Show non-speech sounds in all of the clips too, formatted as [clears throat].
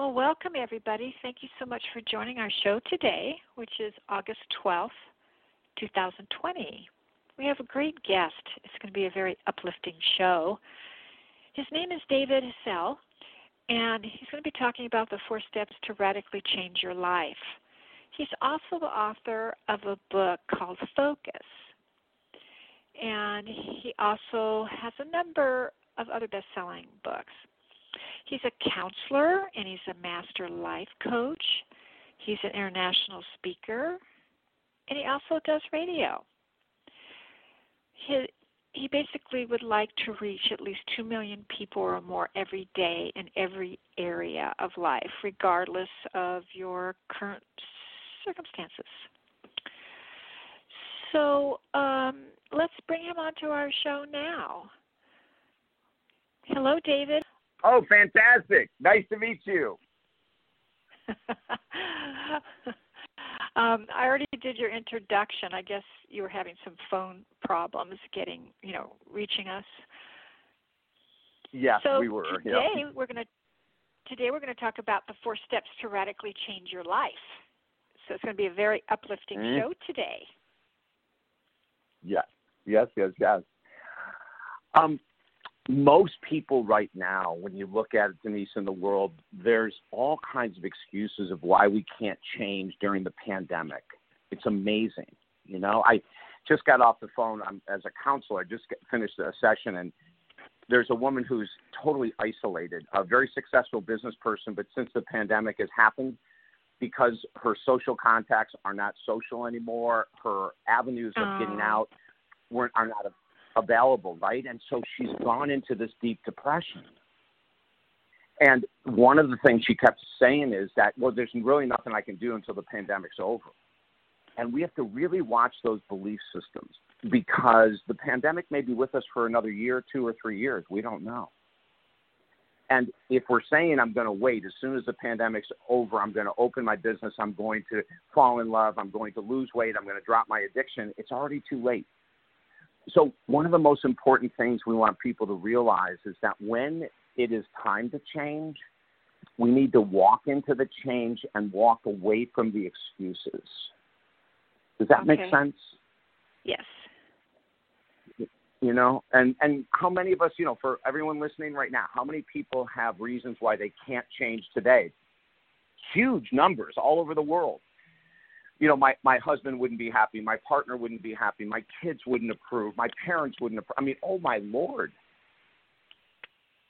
Well, welcome everybody. Thank you so much for joining our show today, which is August 12th, 2020. We have a great guest. It's going to be a very uplifting show. His name is David Essel, and he's going to be talking about the four steps to radically change your life. He's also the author of a book called Focus, and he also has a number of other best selling books. He's a counselor and he's a master life coach. He's an international speaker and he also does radio. He, he basically would like to reach at least 2 million people or more every day in every area of life, regardless of your current circumstances. So um, let's bring him onto our show now. Hello, David. Oh, fantastic. Nice to meet you. [laughs] um, I already did your introduction. I guess you were having some phone problems getting, you know, reaching us. Yes, so we were. Today yeah. we're going to today we're going to talk about the four steps to radically change your life. So it's going to be a very uplifting mm-hmm. show today. Yes, yes, yes, yes. Um, most people right now, when you look at it, Denise, in the world, there's all kinds of excuses of why we can't change during the pandemic. It's amazing. You know, I just got off the phone I'm, as a counselor. I just get, finished a session, and there's a woman who's totally isolated, a very successful business person, but since the pandemic has happened, because her social contacts are not social anymore, her avenues of getting Oh. out weren't are not available, right? And so she's gone into this deep depression. And one of the things she kept saying is that, well, there's really nothing I can do until the pandemic's over. And we have to really watch those belief systems because the pandemic may be with us for another year, two or three years. We don't know. And if we're saying I'm going to wait, as soon as the pandemic's over, I'm going to open my business, I'm going to fall in love, I'm going to lose weight, I'm going to drop my addiction, it's already too late. So, one of the most important things we want people to realize is that when it is time to change, we need to walk into the change and walk away from the excuses. Does that make sense? Yes. You know, and and how many of us, you know, for everyone listening right now, how many people have reasons why they can't change today? Huge numbers all over the world. You know, my my husband wouldn't be happy, my partner wouldn't be happy, my kids wouldn't approve, my parents wouldn't approve. I mean, oh my lord.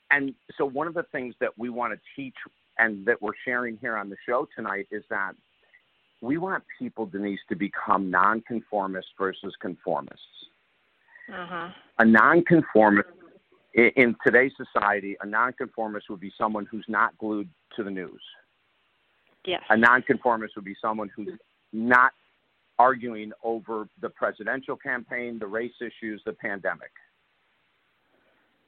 And so one of the things that we want to teach and that we're sharing here on the show tonight is that we want people, Denise, to become nonconformists versus conformists Uh huh. a nonconformist in today's society, a nonconformist would be someone who's not glued to the news. Yes. A nonconformist would be someone who's not arguing over the presidential campaign, the race issues, the pandemic.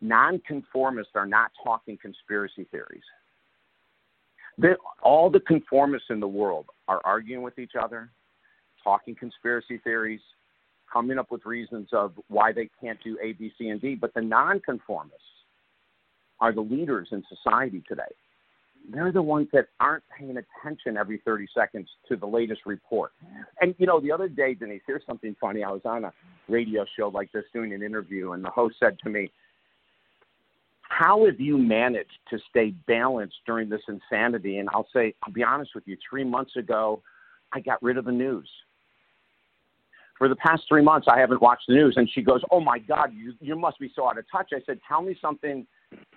Nonconformists are not talking conspiracy theories. The, all the conformists in the world are arguing with each other, talking conspiracy theories, coming up with reasons of why they can't do A, B, C, and D. But the nonconformists are the leaders in society today. They're the ones that aren't paying attention every 30 seconds to the latest report. And, you know, the other day, Denise, here's something funny. I was on a radio show like this doing an interview, and the host said to me, How have you managed to stay balanced during this insanity? And I'll say, I'll be honest with you, three months ago, I got rid of the news. For the past three months, I haven't watched the news. And she goes, Oh my God, you, you must be so out of touch. I said, Tell me something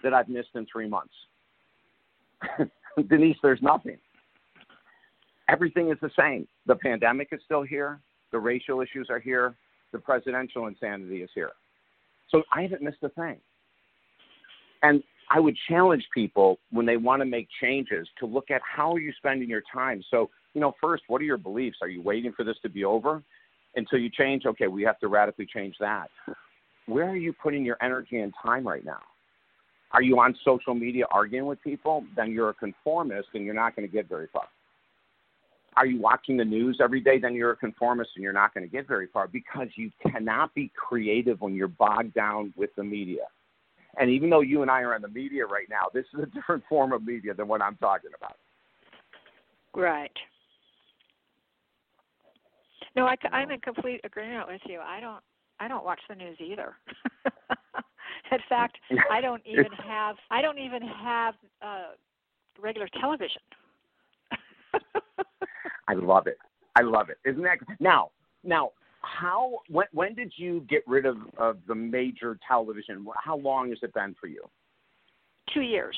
that I've missed in three months. [laughs] Denise, there's nothing. Everything is the same. The pandemic is still here. The racial issues are here. The presidential insanity is here. So I haven't missed a thing. And I would challenge people when they want to make changes to look at how are you spending your time. So, you know, first, what are your beliefs? Are you waiting for this to be over until you change? Okay, we have to radically change that. Where are you putting your energy and time right now? Are you on social media arguing with people? Then you're a conformist and you're not going to get very far. Are you watching the news every day? Then you're a conformist and you're not going to get very far because you cannot be creative when you're bogged down with the media. And even though you and I are on the media right now, this is a [laughs] different form of media than what I'm talking about. Right. No, I, I'm in complete agreement with you. I don't. I don't watch the news either. [laughs] in fact, [laughs] I don't even have. I don't even have uh, regular television. [laughs] I love it. I love it. Isn't that now? Now, how when when did you get rid of of the major television? How long has it been for you? Two years.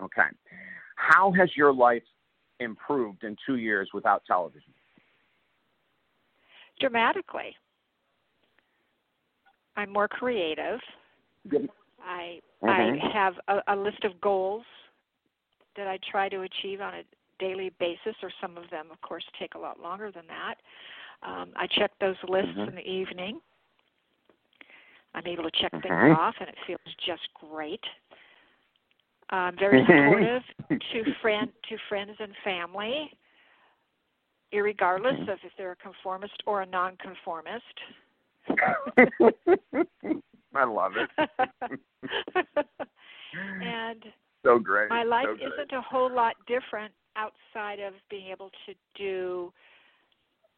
Okay. How has your life improved in two years without television? Dramatically. I'm more creative. Good. I Mhm. I have a, a list of goals that I try to achieve on a daily basis, or some of them, of course, take a lot longer than that. Um, I check those lists Mhm. in the evening. I'm able to check things off, and it feels just great. I'm very supportive [laughs] to friend to friends and family, irregardless Mhm. of if they're a conformist or a nonconformist. [laughs] I love it. [laughs] and so great. my life so great. isn't a whole lot different outside of being able to do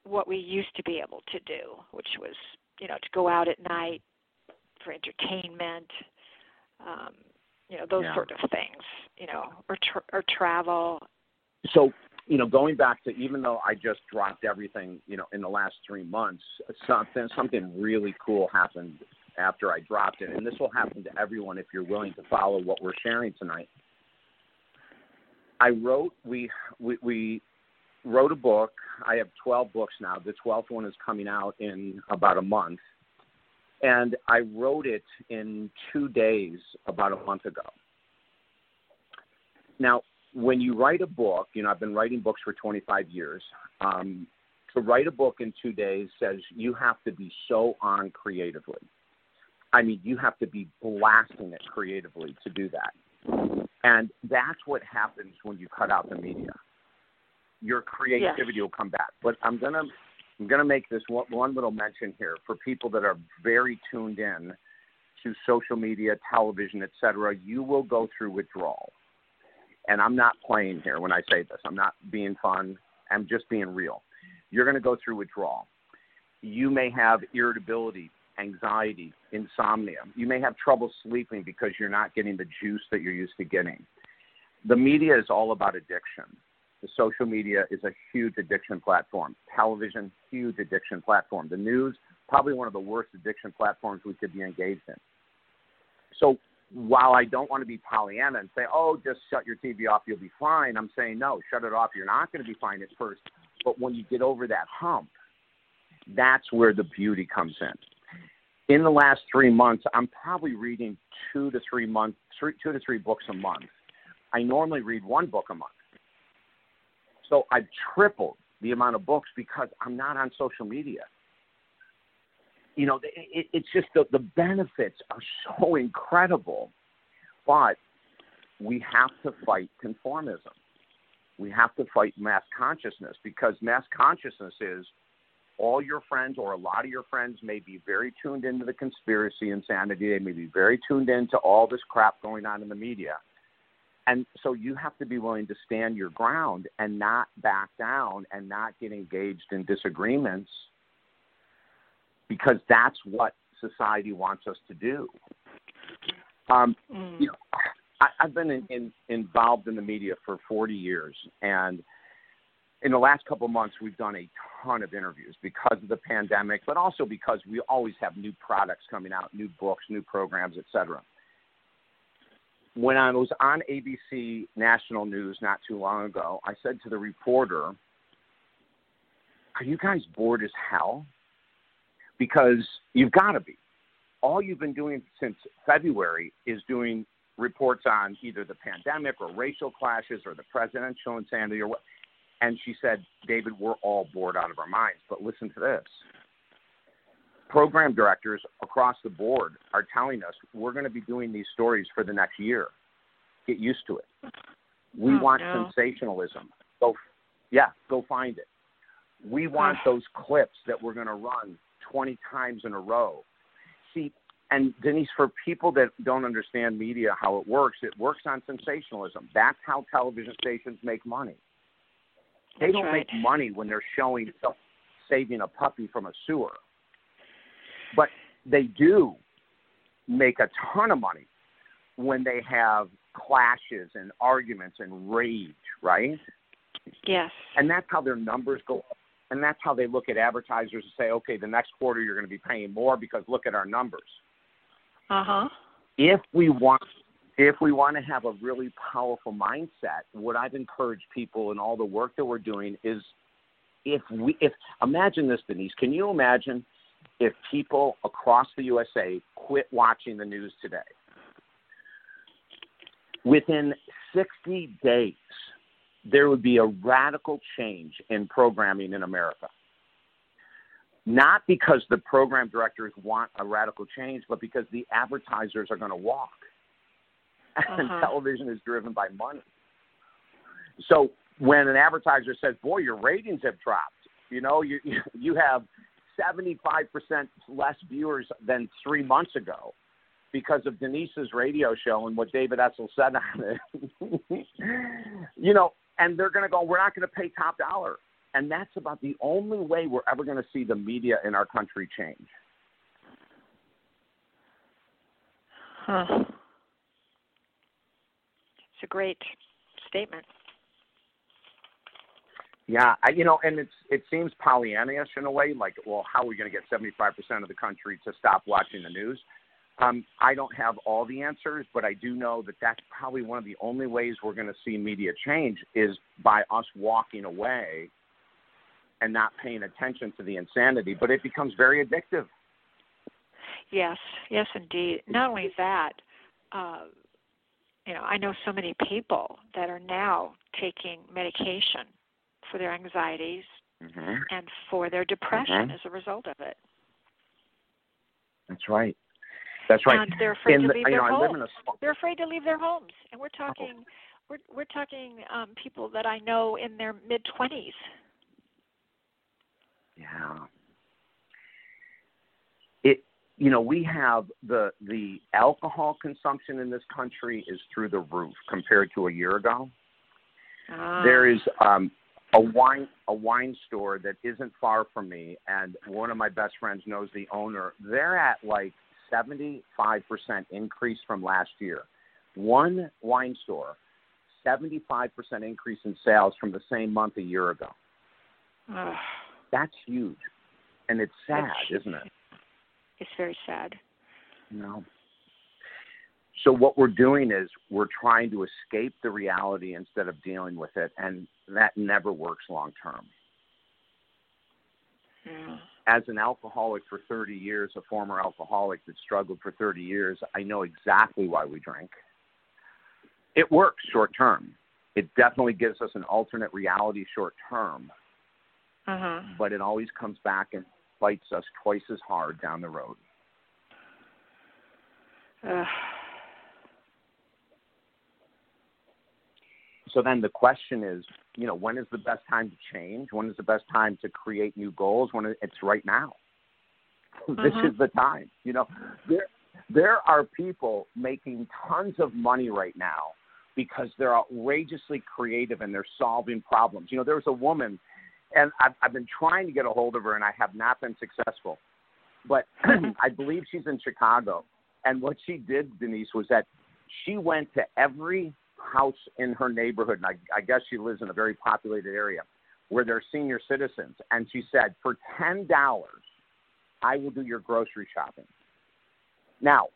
what we used to be able to do, which was, you know, to go out at night for entertainment, um, you know, those Yeah. sort of things, you know, or tra- or travel. So, you know, going back to even though I just dropped everything, you know, in the last three months, something something really cool happened after I dropped it, and this will happen to everyone if you're willing to follow what we're sharing tonight. I wrote we we, we wrote a book. I have 12 books now. The 12th one is coming out in about a month. And I wrote it in two days about a month ago. Now, when you write a book, you know, I've been writing books for 25 years. Um, to write a book in two days says you have to be so on creatively. I mean, you have to be blasting it creatively to do that. And that's what happens when you cut out the media. Your creativity Yes. will come back. But I'm gonna I'm gonna make this one, one little mention here for people that are very tuned in to social media, television, etc. You will go through withdrawal. And I'm not playing here when I say this. I'm not being fun. I'm just being real. You're going to go through withdrawal. You may have irritability, anxiety, insomnia. You may have trouble sleeping because you're not getting the juice that you're used to getting. The media is all about addiction. The social media is a huge addiction platform. Television, huge addiction platform. The news, probably one of the worst addiction platforms we could be engaged in. So while I don't want to be Pollyanna and say, oh, just shut your TV off, you'll be fine, I'm saying, no, shut it off. You're not going to be fine at first. But when you get over that hump, that's where the beauty comes in. In the last three months, I'm probably reading two to three months, three, two to three books a month. I normally read one book a month. So I've tripled the amount of books because I'm not on social media. You know, it, it's just the, the benefits are so incredible, but we have to fight conformism. We have to fight mass consciousness because mass consciousness is all your friends or a lot of your friends may be very tuned into the conspiracy insanity. They may be very tuned into all this crap going on in the media. And so you have to be willing to stand your ground and not back down and not get engaged in disagreements because that's what society wants us to do. Um, Mm. you know, I, I've been in, in, involved in the media for 40 years, and in the last couple of months, we've done a ton of interviews because of the pandemic, but also because we always have new products coming out, new books, new programs, etc. When I was on ABC National News not too long ago, I said to the reporter, Are you guys bored as hell? Because you've got to be. All you've been doing since February is doing reports on either the pandemic or racial clashes or the presidential insanity or what and she said, David, we're all bored out of our minds. But listen to this program directors across the board are telling us we're going to be doing these stories for the next year. Get used to it. We oh, want no. sensationalism. Go, yeah, go find it. We want those clips that we're going to run 20 times in a row. See, and Denise, for people that don't understand media, how it works, it works on sensationalism. That's how television stations make money. They That's don't right. make money when they're showing saving a puppy from a sewer. But they do make a ton of money when they have clashes and arguments and rage, right? Yes. And that's how their numbers go up. And that's how they look at advertisers and say, okay, the next quarter you're going to be paying more because look at our numbers. Uh huh. If we want if we want to have a really powerful mindset, what I've encouraged people in all the work that we're doing is if we if imagine this Denise, can you imagine if people across the USA quit watching the news today? Within 60 days, there would be a radical change in programming in America. Not because the program directors want a radical change, but because the advertisers are going to walk and Uh-huh. television is driven by money. So when an advertiser says, "Boy, your ratings have dropped," you know, you you have seventy five percent less viewers than three months ago because of Denise's radio show and what David Essel said on it. [laughs] you know, and they're going to go, "We're not going to pay top dollar," and that's about the only way we're ever going to see the media in our country change. Huh. It's a great statement. Yeah, I, you know, and it's it seems Pollyannish in a way. Like, well, how are we going to get seventy five percent of the country to stop watching the news? Um, I don't have all the answers, but I do know that that's probably one of the only ways we're going to see media change is by us walking away and not paying attention to the insanity. But it becomes very addictive. Yes, yes, indeed. Not only that, uh, you know, I know so many people that are now taking medication for their anxieties Mm-hmm. and for their depression Mhm. as a result of it. That's right. That's right. And they're afraid In to leave their know, homes. in a small, They're afraid to leave their homes, and we're talking, we're we're talking um, people that I know in their mid twenties. Yeah. It you know, we have the the alcohol consumption in this country is through the roof compared to a year ago. Ah. There is um a wine a wine store that isn't far from me and one of my best friends knows the owner. They're at like 75% increase from last year. One wine store 75% increase in sales from the same month a year ago. That's huge. And it's sad, isn't it? it's very sad. No. So what we're doing is we're trying to escape the reality instead of dealing with it, and that never works long term. Yeah. As an alcoholic for 30 years, a former alcoholic that struggled for 30 years, I know exactly why we drink. It works short term. It definitely gives us an alternate reality short term, Uh huh. but it always comes back and bites us twice as hard down the road. Ugh. So then the question is, you know, when is the best time to change? When is the best time to create new goals? When it's right now. [laughs] this Mhm. is the time. You know, there there are people making tons of money right now because they're outrageously creative and they're solving problems. You know, there was a woman, and I've, I've been trying to get a hold of her, and I have not been successful. But [clears throat] I believe she's in Chicago, and what she did, Denise, was that she went to every house in her neighborhood, and I, I guess she lives in a very populated area. where there are senior citizens, and she said, for ten dollars, I will do your grocery shopping. Now,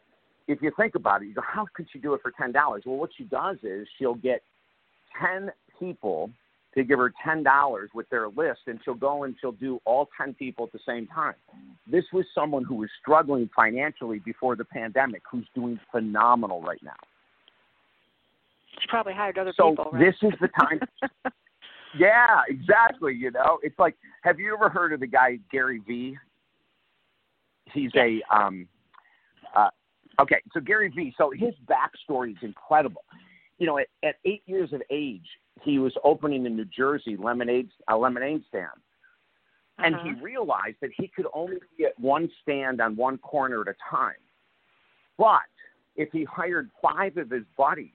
if you think about it, you go, how could she do it for ten dollars? Well, what she does is she'll get ten people to give her ten dollars with their list, and she'll go and she'll do all ten people at the same time. This was someone who was struggling financially before the pandemic, who's doing phenomenal right now. She probably hired other so people. Right? this is the time. [laughs] yeah, exactly. You know, it's like, have you ever heard of the guy Gary Vee? He's yes. a um, uh, okay. So Gary Vee. So his backstory is incredible. You know, at, at eight years of age, he was opening in New Jersey lemonade a lemonade stand, uh-huh. and he Uh-huh. realized that he could only be at one stand on one corner at a time. But if he hired five of his buddies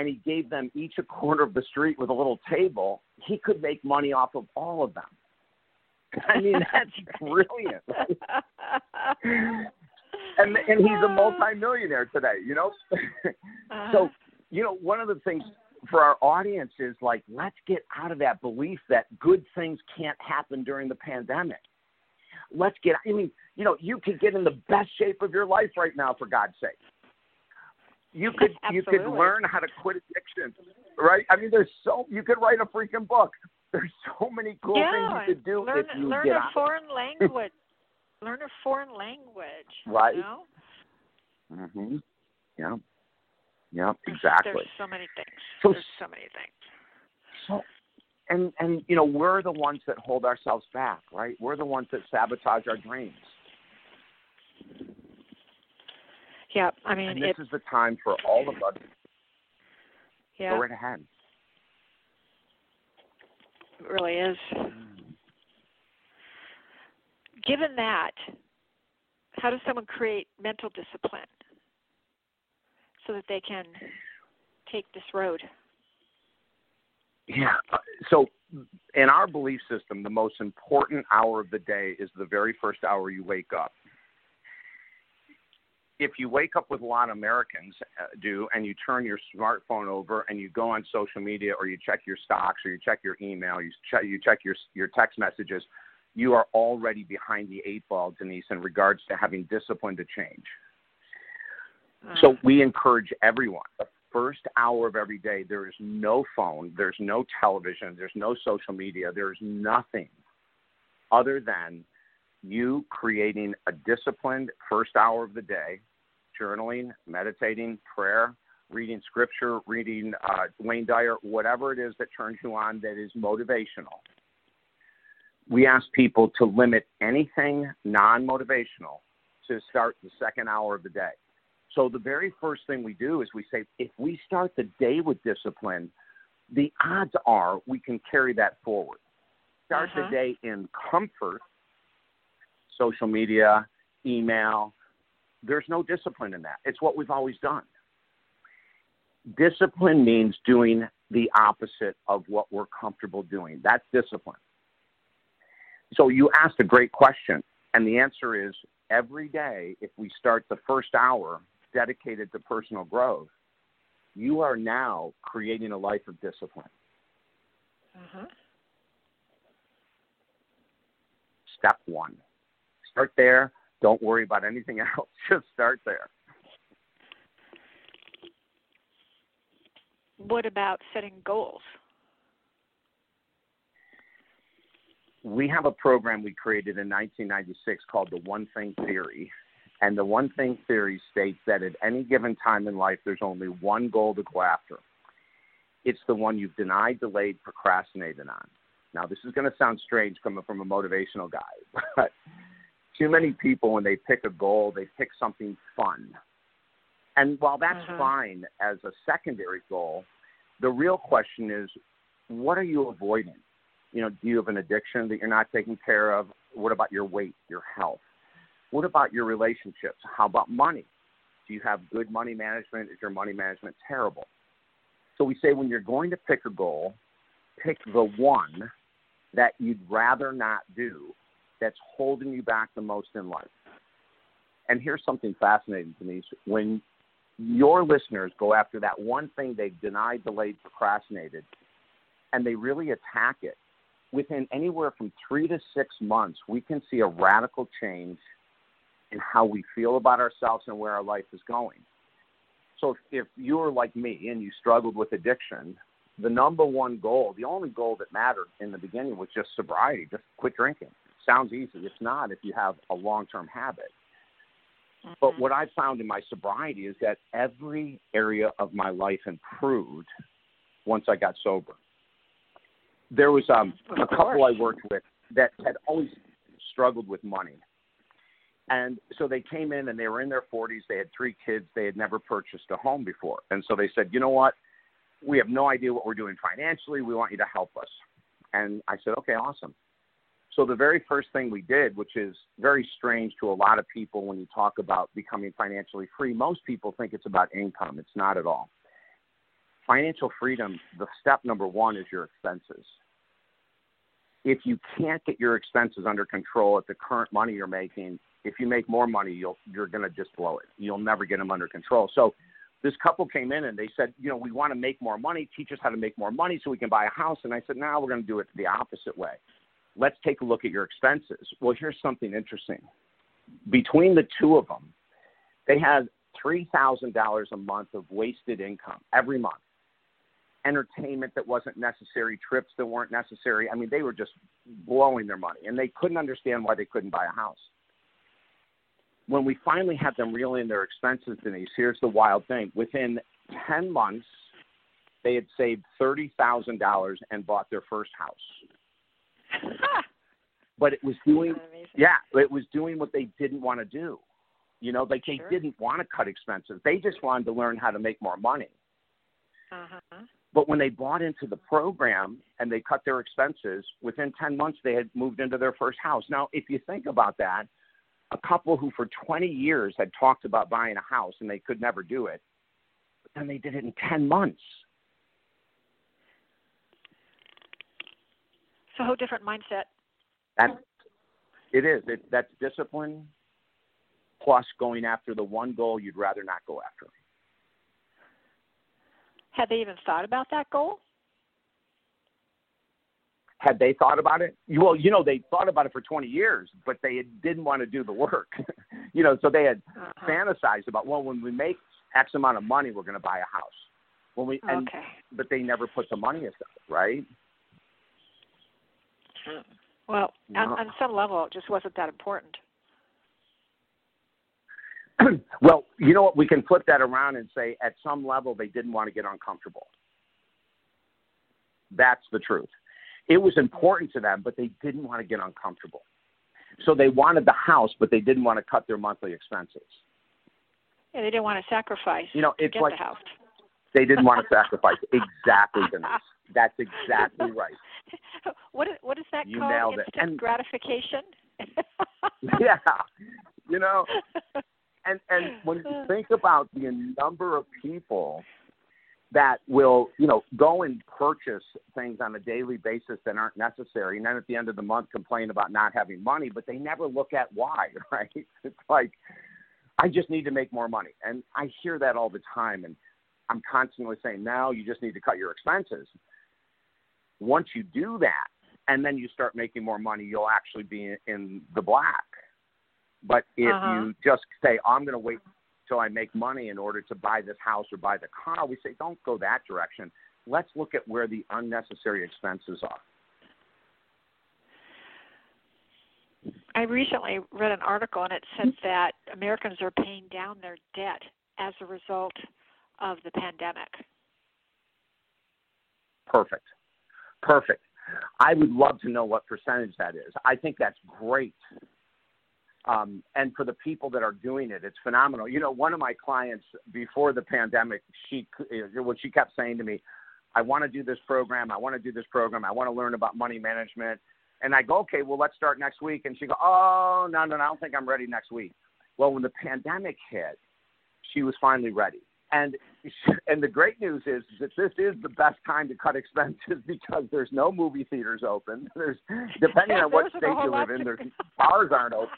and he gave them each a corner of the street with a little table, he could make money off of all of them. I mean, [laughs] that's brilliant. and and he's a [laughs] multimillionaire today, you know. Uh-huh. So, you know, one of the things for our audience is like, let's get out of that belief that good things can't happen during the pandemic. Let's get. I mean, you know, you could get in the best shape of your life right now, for God's sake. You could [laughs] you could learn how to quit addiction, right? I mean, there's so you could write a freaking book. [laughs] There's so many cool yeah, things you could do learn, if you learn get a out. foreign [laughs] language. learn a foreign language. Right. You know? Mm-hmm. Yeah. Yeah. Exactly. There's so many things. So- There's so many things. So, and and you know we're the ones that hold ourselves back, right? We're the ones that sabotage our dreams. Yeah, I mean, And this it, is the time for all of us. yeah, Go right ahead. it really is. Given that, how does someone create mental discipline so that they can take this road? Yeah. uh, So, in our belief system, the most important hour of the day is the very first hour you wake up. If you wake up with a lot of Americans uh, do, and you turn your smartphone over and you go on social media, or you check your stocks, or you check your email, you check you check your your text messages, you are already behind the eight ball, Denise, in regards to having discipline to change. So Uh, we encourage everyone. The first hour of every day, there is no phone, there's no television, there's no social media, there's nothing other than you creating a disciplined first hour of the day, journaling, meditating, prayer, reading scripture, reading uh, Wayne Dyer, whatever it is that turns you on that is motivational. We ask people to limit anything non motivational to start the second hour of the day. So the very first thing we do is we say, if we start the day with discipline, the odds are we can carry that forward. Start Uh-huh. the day in comfort, social media, email. There's no discipline in that. It's what we've always done. Discipline means doing the opposite of what we're comfortable doing. That's discipline. So you asked a great question, and the answer is every day, if we start the first hour dedicated to personal growth, you are now creating a life of discipline. uh-huh. Step one. Start there. Don't worry about anything [laughs] else. Just start there. What about setting goals? We have a program we created in 1996 called the One Thing Theory. And the One Thing Theory states that at any given time in life, there's only one goal to go after. It's the one you've denied, delayed, procrastinated on. Now, this is going to sound strange coming from a motivational guy, [laughs] but too many people, when they pick a goal, they pick something fun. And while that's Mhm. fine as a secondary goal, the real question is what are you avoiding? You know, do you have an addiction that you're not taking care of? What about your weight, your health? What about your relationships? How about money? Do you have good money management? Is your money management terrible? So we say when you're going to pick a goal, pick the one that you'd rather not do that's holding you back the most in life. And here's something fascinating, Denise. When your listeners go after that one thing they've denied, delayed, procrastinated, and they really attack it, within anywhere from three to six months, we can see a radical change in how we feel about ourselves and where our life is going. So if, if you're like me and you struggled with addiction, the number one goal, the only goal that mattered in the beginning was just sobriety, just quit drinking. Sounds easy. It's not if you have a long term habit. Mm-hmm. But what I found in my sobriety is that every area of my life improved once I got sober. There was um, a couple I worked with that had always struggled with money. And so they came in and they were in their 40s. They had three kids. They had never purchased a home before. And so they said, you know what? We have no idea what we're doing financially. We want you to help us. And I said, okay, awesome. So the very first thing we did, which is very strange to a lot of people when you talk about becoming financially free, most people think it's about income. It's not at all. Financial freedom, the step number one is your expenses. If you can't get your expenses under control at the current money you're making, if you make more money, you'll you're going to just blow it. You'll never get them under control. So this couple came in and they said, you know, we want to make more money. Teach us how to make more money so we can buy a house. And I said, now we're going to do it the opposite way. Let's take a look at your expenses. Well, here's something interesting. Between the two of them, they had $3,000 a month of wasted income every month. Entertainment that wasn't necessary, trips that weren't necessary. I mean, they were just blowing their money and they couldn't understand why they couldn't buy a house when we finally had them reel in their expenses, Denise, here's the wild thing. Within 10 months, they had saved $30,000 and bought their first house. [laughs] but it was doing, yeah, it was doing what they didn't want to do. You know, like they sure. didn't want to cut expenses. They just wanted to learn how to make more money. Uh-huh. But when they bought into the program and they cut their expenses, within 10 months they had moved into their first house. Now, if you think about that, a couple who for 20 years had talked about buying a house and they could never do it, but then they did it in 10 months. So, whole different mindset. That it is. It, that's discipline plus going after the one goal you'd rather not go after. Had they even thought about that goal? had they thought about it? Well, you know, they thought about it for 20 years, but they didn't want to do the work. [laughs] you know, so they had uh-huh. fantasized about, well, when we make X amount of money, we're going to buy a house. When we, and, okay. but they never put the money aside, right? Hmm. Well, no. on, on some level, it just wasn't that important. [clears throat] well, you know what? We can flip that around and say, at some level, they didn't want to get uncomfortable. That's the truth. It was important to them, but they didn't want to get uncomfortable. So they wanted the house, but they didn't want to cut their monthly expenses. Yeah, they didn't want to sacrifice. You know, it's like the house. They didn't want to sacrifice. Exactly, Denise. That's exactly [laughs] right. [laughs] What what is that you called? Instant it. And, gratification. [laughs] [laughs] yeah, you know, and and when you think about the number of people that will, you know, go and purchase things on a daily basis that aren't necessary, and then at the end of the month complain about not having money, but they never look at why, right? It's like, I just need to make more money, and I hear that all the time, and I'm constantly saying, now you just need to cut your expenses. Once you do that, and then you start making more money, you'll actually be in the black. But if uh-huh. you just say, I'm going to wait till I make money in order to buy this house or buy the car. We say, don't go that direction. Let's look at where the unnecessary expenses are. I recently read an article and it said that Americans are paying down their debt as a result of the pandemic. Perfect. Perfect. I would love to know what percentage that is. I think that's great. Um, and for the people that are doing it, it's phenomenal. You know, one of my clients before the pandemic, she what she kept saying to me, I want to do this program. I want to do this program. I want to learn about money management. And I go, okay, well, let's start next week. And she go, oh, no, no, no, I don't think I'm ready next week. Well, when the pandemic hit, she was finally ready. And [laughs] and the great news is that this is the best time to cut expenses [laughs] because there's no movie theaters open. There's depending on what state you live in, there's [laughs] bars aren't open.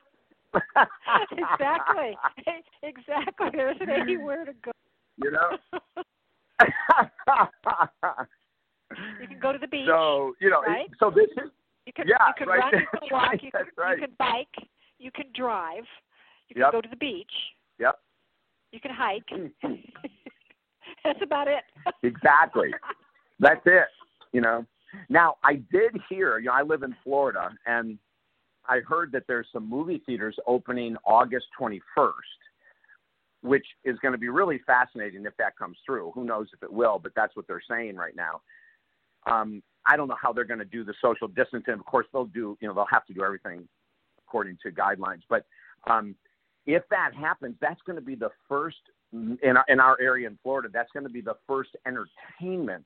exactly. Exactly. There's anywhere to go. You know. you can go to the beach. So you know. Right? So this is can yeah, you can right. run, you can walk, right. you can right. you can bike, you can drive, you can Yep. go to the beach. You can hike. [laughs] That's about it. Exactly. [laughs] That's it. You know. Now I did hear. You know, I live in Florida, and I heard that there's some movie theaters opening August 21st, which is going to be really fascinating if that comes through. Who knows if it will? But that's what they're saying right now. Um, I don't know how they're going to do the social distancing. Of course, they'll do. You know, they'll have to do everything according to guidelines. But um, if that happens, that's going to be the first in our, in our area in Florida. That's going to be the first entertainment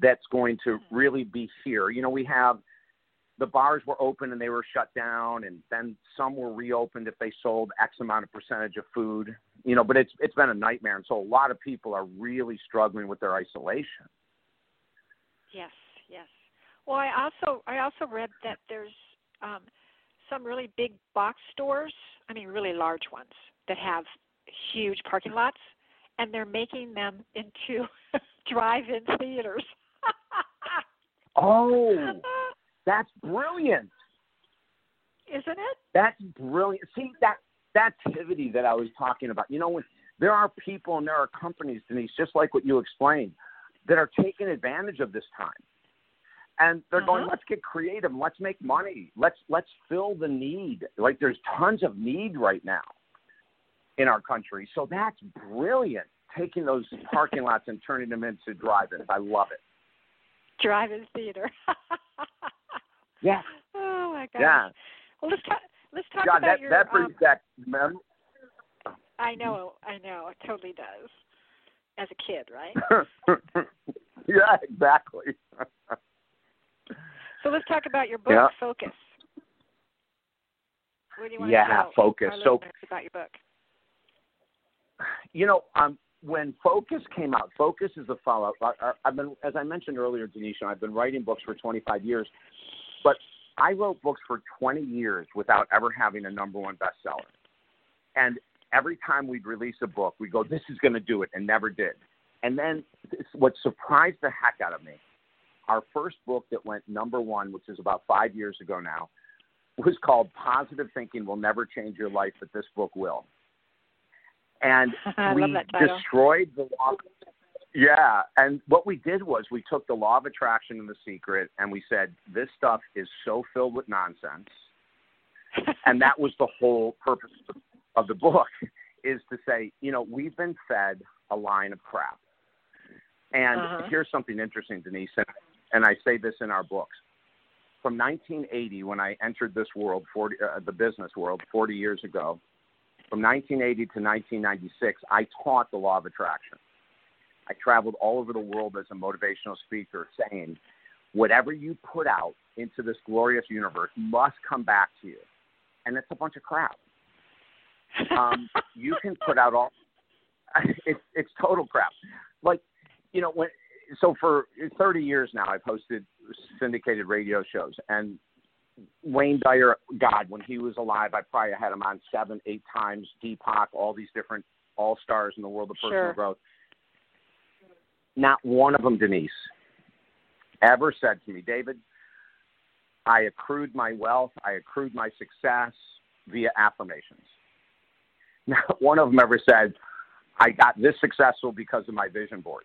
that's going to really be here. You know, we have the bars were open and they were shut down, and then some were reopened if they sold X amount of percentage of food. You know, but it's it's been a nightmare, and so a lot of people are really struggling with their isolation. Yes, yes. Well, I also I also read that there's um, some really big box stores. I mean, really large ones that have huge parking lots, and they're making them into [laughs] drive-in theaters. [laughs] Oh, [laughs] that's brilliant. Isn't it? That's brilliant. See that that activity that I was talking about. You know, when there are people and there are companies, Denise, just like what you explained, that are taking advantage of this time, and they're going, Uh-huh. "Let's get creative. Let's make money. Let's let's fill the need." Like there's tons of need right now in our country, so that's brilliant. Taking those parking lots and turning them into drive-ins. I love it. Drive-in theater. [laughs] Yeah, Oh my gosh. yeah. Well, let's talk. Let's talk God, about that your. that um, brings back mem- I know, I know, it totally does. As a kid, right? [laughs] yeah, exactly. [laughs] So let's talk about your book, Yeah. Focus. What do you want Yeah, to Focus. So- about your book? you know, um, when Focus came out, Focus is a follow-up. I, I, I've been, as I mentioned earlier, Denisha, I've been writing books for 25 years, but I wrote books for 20 years without ever having a number one bestseller. And every time we'd release a book, we'd go, "This is going to do it," and never did. And then what surprised the heck out of me, our first book that went number one, which is about five years ago now, was called "Positive Thinking Will Never Change Your Life, but This Book Will." And [laughs] we love that title. destroyed the law. Yeah, and what we did was we took the law of attraction and the secret, and we said this stuff is so filled with nonsense, [laughs] and that was the whole purpose of the book, [laughs] is to say, you know, we've been fed a line of crap, and Uh-huh. here's something interesting, Denise, and, and I say this in our books. From 1980, when I entered this world, 40, uh, the business world, 40 years ago, from 1980 to 1996, I taught the law of attraction. I traveled all over the world as a motivational speaker saying, whatever you put out into this glorious universe must come back to you. And it's a bunch of crap. Um, you can put out all, [laughs] it's, it's total crap. Like, you know, when, so for 30 years now, I've hosted syndicated radio shows. And Wayne Dyer, God, when he was alive, I probably had him on seven, eight times. Deepak, all these different all stars in the world of personal Sure. growth. Not one of them, Denise, ever said to me, David, I accrued my wealth, I accrued my success via affirmations. [laughs] Not one of them ever said, I got this successful because of my vision board.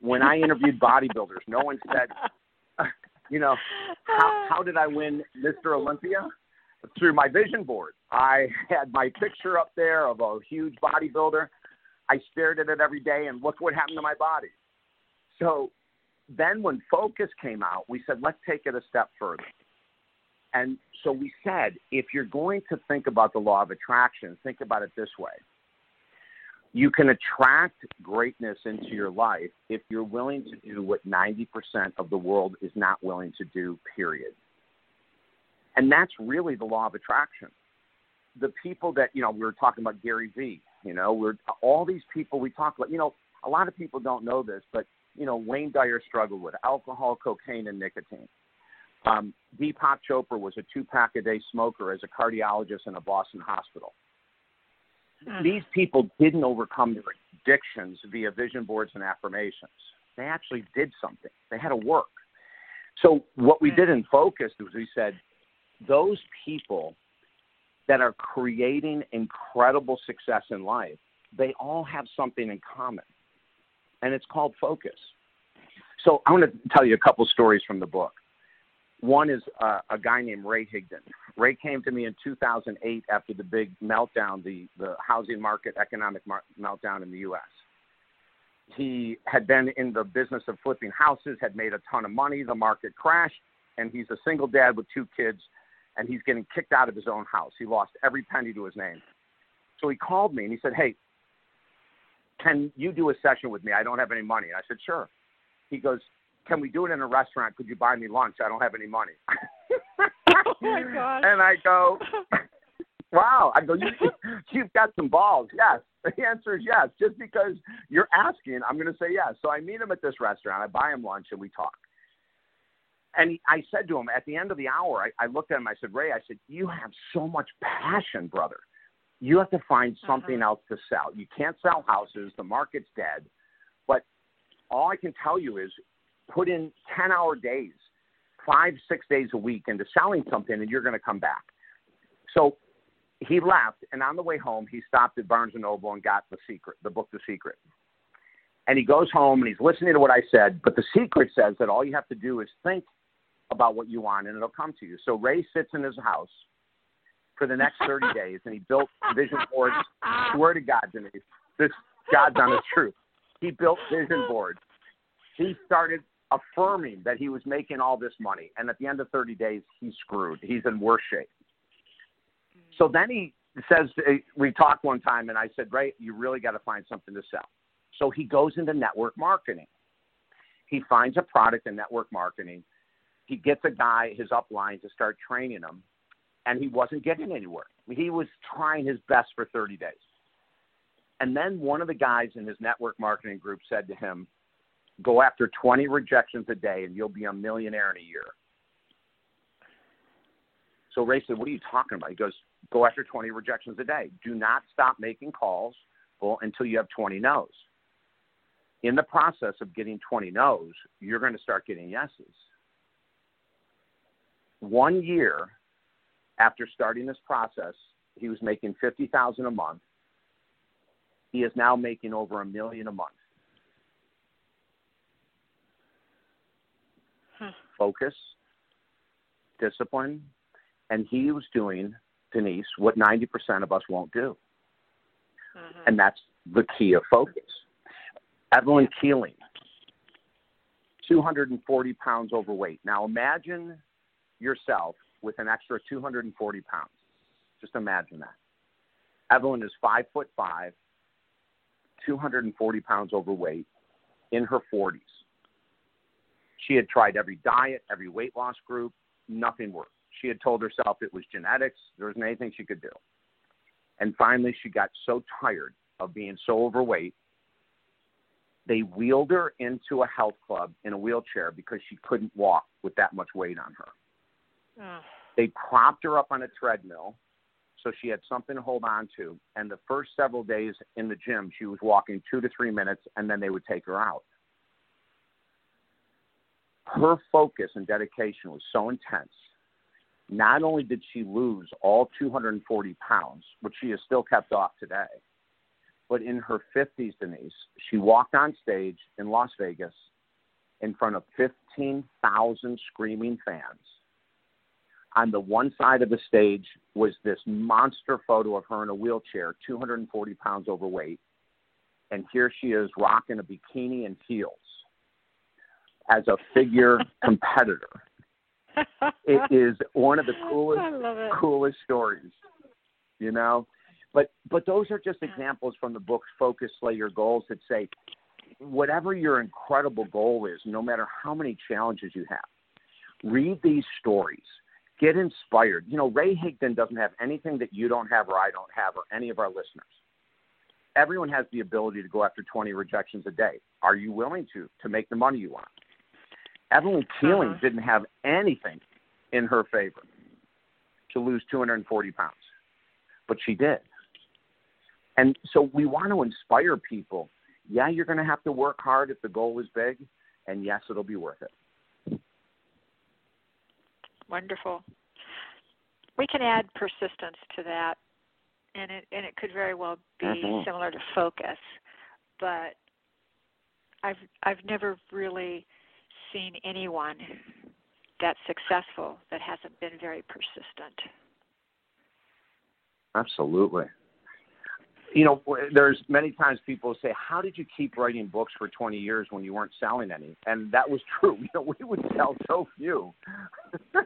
When I interviewed bodybuilders, no one said, [laughs] you know, how, how did I win Mr. Olympia? Through my vision board. I had my picture up there of a huge bodybuilder. I stared at it every day, and look what happened to my body. So then, when Focus came out, we said, let's take it a step further. And so we said, if you're going to think about the law of attraction, think about it this way you can attract greatness into your life if you're willing to do what 90% of the world is not willing to do, period. And that's really the law of attraction. The people that, you know, we were talking about Gary Vee, you know, we're all these people we talk about, you know, a lot of people don't know this, but, you know, Wayne Dyer struggled with alcohol, cocaine, and nicotine. Um, Deepak Chopra was a two pack a day smoker as a cardiologist in a Boston hospital Mm. these people didn't overcome their addictions via vision boards and affirmations. They actually did something. They had to work. So what we mm. did in focus was we said those people that are creating incredible success in life, they all have something in common, and it's called focus. So I want to tell you a couple stories from the book. One is uh, a guy named Ray Higdon. Ray came to me in 2008 after the big meltdown, the, the housing market economic mar- meltdown in the U.S. He had been in the business of flipping houses, had made a ton of money. The market crashed, and he's a single dad with two kids, and he's getting kicked out of his own house. He lost every penny to his name. So he called me and he said, Hey, can you do a session with me? I don't have any money. I said, Sure. He goes, Can we do it in a restaurant? Could you buy me lunch? I don't have any money. [laughs] oh my gosh. And I go, [laughs] Wow. I go, you, You've got some balls. Yes. The answer is yes. Just because you're asking, I'm going to say yes. So I meet him at this restaurant. I buy him lunch and we talk. And he, I said to him at the end of the hour, I, I looked at him. I said, Ray, I said, you have so much passion, brother. You have to find something uh-huh. else to sell. You can't sell houses. The market's dead. But all I can tell you is put in 10 hour days, five, six days a week into selling something, and you're going to come back. So he left, and on the way home, he stopped at Barnes and Noble and got The Secret, the book The Secret. And he goes home and he's listening to what I said, but The Secret says that all you have to do is think about what you want, and it'll come to you. So Ray sits in his house for the next 30 [laughs] days, and he built vision boards. Swear to God, Denise, this God's honest truth. He built vision boards. He started affirming that he was making all this money, and at the end of 30 days, he's screwed. He's in worse shape. So then he says, uh, we talked one time, and I said, Ray, you really got to find something to sell. So he goes into network marketing. He finds a product in network marketing. He gets a guy, his upline, to start training him, and he wasn't getting anywhere. He was trying his best for 30 days. And then one of the guys in his network marketing group said to him, Go after 20 rejections a day, and you'll be a millionaire in a year. So Ray said, What are you talking about? He goes, Go after 20 rejections a day. Do not stop making calls until you have 20 no's. In the process of getting 20 no's, you're going to start getting yeses. One year after starting this process, he was making 50,000 a month. He is now making over a million a month. Huh. Focus, discipline, and he was doing Denise what 90% of us won't do. Mhm. And that's the key of focus. Evelyn Keeling, 240 pounds overweight. Now imagine yourself with an extra 240 pounds. Just imagine that. Evelyn is five foot five, 240 pounds overweight, in her 40s. She had tried every diet, every weight loss group, nothing worked. She had told herself it was genetics, there wasn't anything she could do. And finally, she got so tired of being so overweight, they wheeled her into a health club in a wheelchair because she couldn't walk with that much weight on her. Oh. They propped her up on a treadmill so she had something to hold on to. And the first several days in the gym, she was walking two to three minutes, and then they would take her out. Her focus and dedication was so intense. Not only did she lose all 240 pounds, which she has still kept off today, but in her 50s, Denise, she walked on stage in Las Vegas in front of 15,000 screaming fans on the one side of the stage was this monster photo of her in a wheelchair, 240 pounds overweight. And here she is rocking a bikini and heels as a figure [laughs] competitor. It is one of the coolest, I love it. coolest stories, you know. But but those are just examples from the book Focus Slay Your Goals that say whatever your incredible goal is, no matter how many challenges you have, read these stories get inspired. You know, Ray Higdon doesn't have anything that you don't have or I don't have or any of our listeners. Everyone has the ability to go after 20 rejections a day. Are you willing to to make the money you want? Evelyn Keeling Uh-huh. didn't have anything in her favor to lose 240 pounds, but she did. And so we want to inspire people. Yeah, you're going to have to work hard if the goal is big, and yes, it'll be worth it. Wonderful. We can add persistence to that, and it and it could very well be Mhm. similar to focus, but I've I've never really seen anyone that's successful that hasn't been very persistent. Absolutely. You know, there's many times people say, "How did you keep writing books for 20 years when you weren't selling any?" And that was true. [laughs] You know, we would sell so few. [laughs]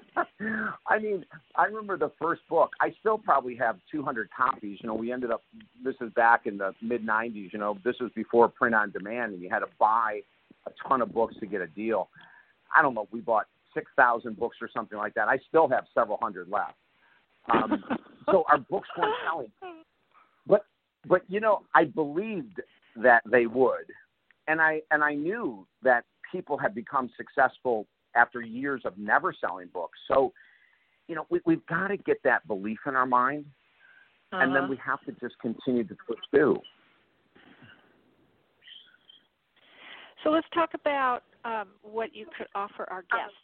I mean, I remember the first book. I still probably have 200 copies. You know, we ended up. This is back in the mid 90s. You know, this was before print on demand, and you had to buy a ton of books to get a deal. I don't know. We bought 6,000 books or something like that. I still have several hundred left. Um, [laughs] so our books weren't selling. But but you know, I believed that they would, and I and I knew that people had become successful after years of never selling books. So, you know, we, we've got to get that belief in our mind, and then Uh-huh. we have to just continue to pursue. So let's talk about um, what you could offer our guests.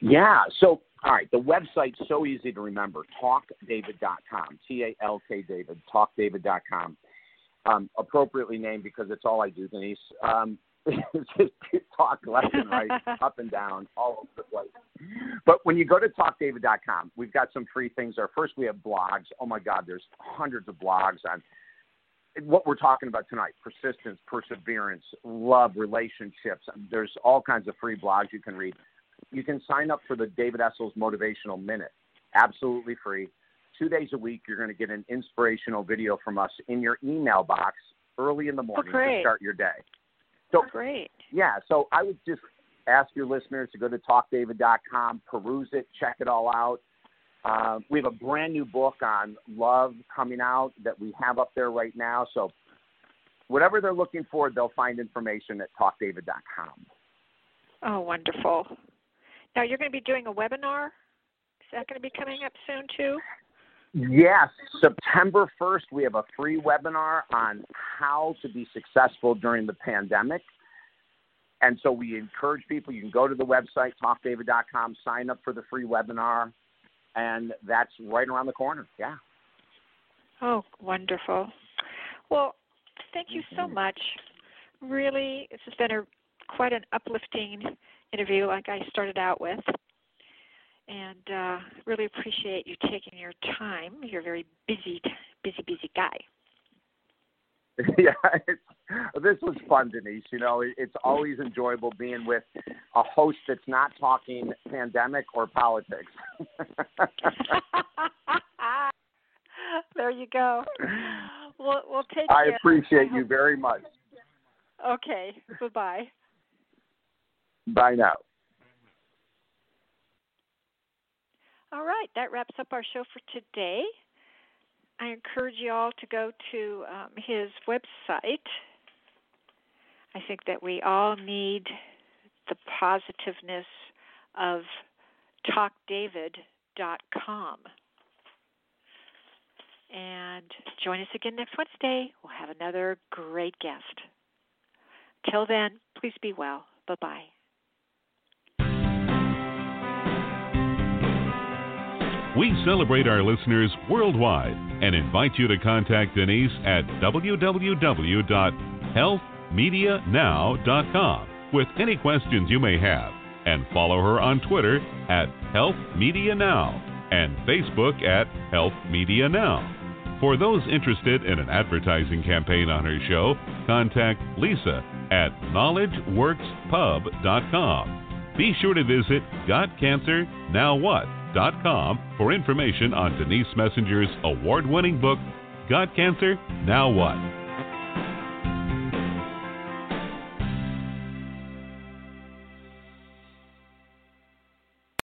Yeah. So, all right. The website's so easy to remember. TalkDavid.com. T A L K David. TalkDavid.com. Um, appropriately named because it's all I do, Denise. Um, [laughs] it's just talk left and right, [laughs] up and down, all over the place. But when you go to TalkDavid.com, we've got some free things there. First, we have blogs. Oh my God, there's hundreds of blogs on what we're talking about tonight persistence, perseverance, love, relationships. There's all kinds of free blogs you can read you can sign up for the David Essel's Motivational Minute, absolutely free. Two days a week, you're going to get an inspirational video from us in your email box early in the oh, morning to start your day. So, oh, Great. yeah, so I would just ask your listeners to go to talkdavid.com, peruse it, check it all out. Uh, we have a brand new book on love coming out that we have up there right now. So, whatever they're looking for, they'll find information at talkdavid.com. Oh, wonderful. Now you're going to be doing a webinar. Is that going to be coming up soon too? Yes, September 1st, we have a free webinar on how to be successful during the pandemic. And so we encourage people, you can go to the website, talkdavid.com, sign up for the free webinar, and that's right around the corner. Yeah. Oh, wonderful. Well, thank you so much. Really, this has been a quite an uplifting interview, like I started out with, and uh, really appreciate you taking your time. You're a very busy, busy, busy guy. [laughs] yeah, it's, [laughs] this was fun, Denise. You know, it's always enjoyable being with a host that's not talking pandemic or politics. [laughs] there you go. We'll, we'll take I care. appreciate you very much. Okay. Bye bye. Bye now. All right, that wraps up our show for today. I encourage you all to go to um, his website. I think that we all need the positiveness of talkdavid.com. And join us again next Wednesday. We'll have another great guest. Till then, please be well. Bye bye. We celebrate our listeners worldwide and invite you to contact Denise at www.healthmedianow.com with any questions you may have and follow her on Twitter at Health Media Now and Facebook at Health Media Now. For those interested in an advertising campaign on her show, contact Lisa at knowledgeworkspub.com. Be sure to visit GotCancerNowWhat.com for information on Denise Messenger's award winning book, Got Cancer? Now What?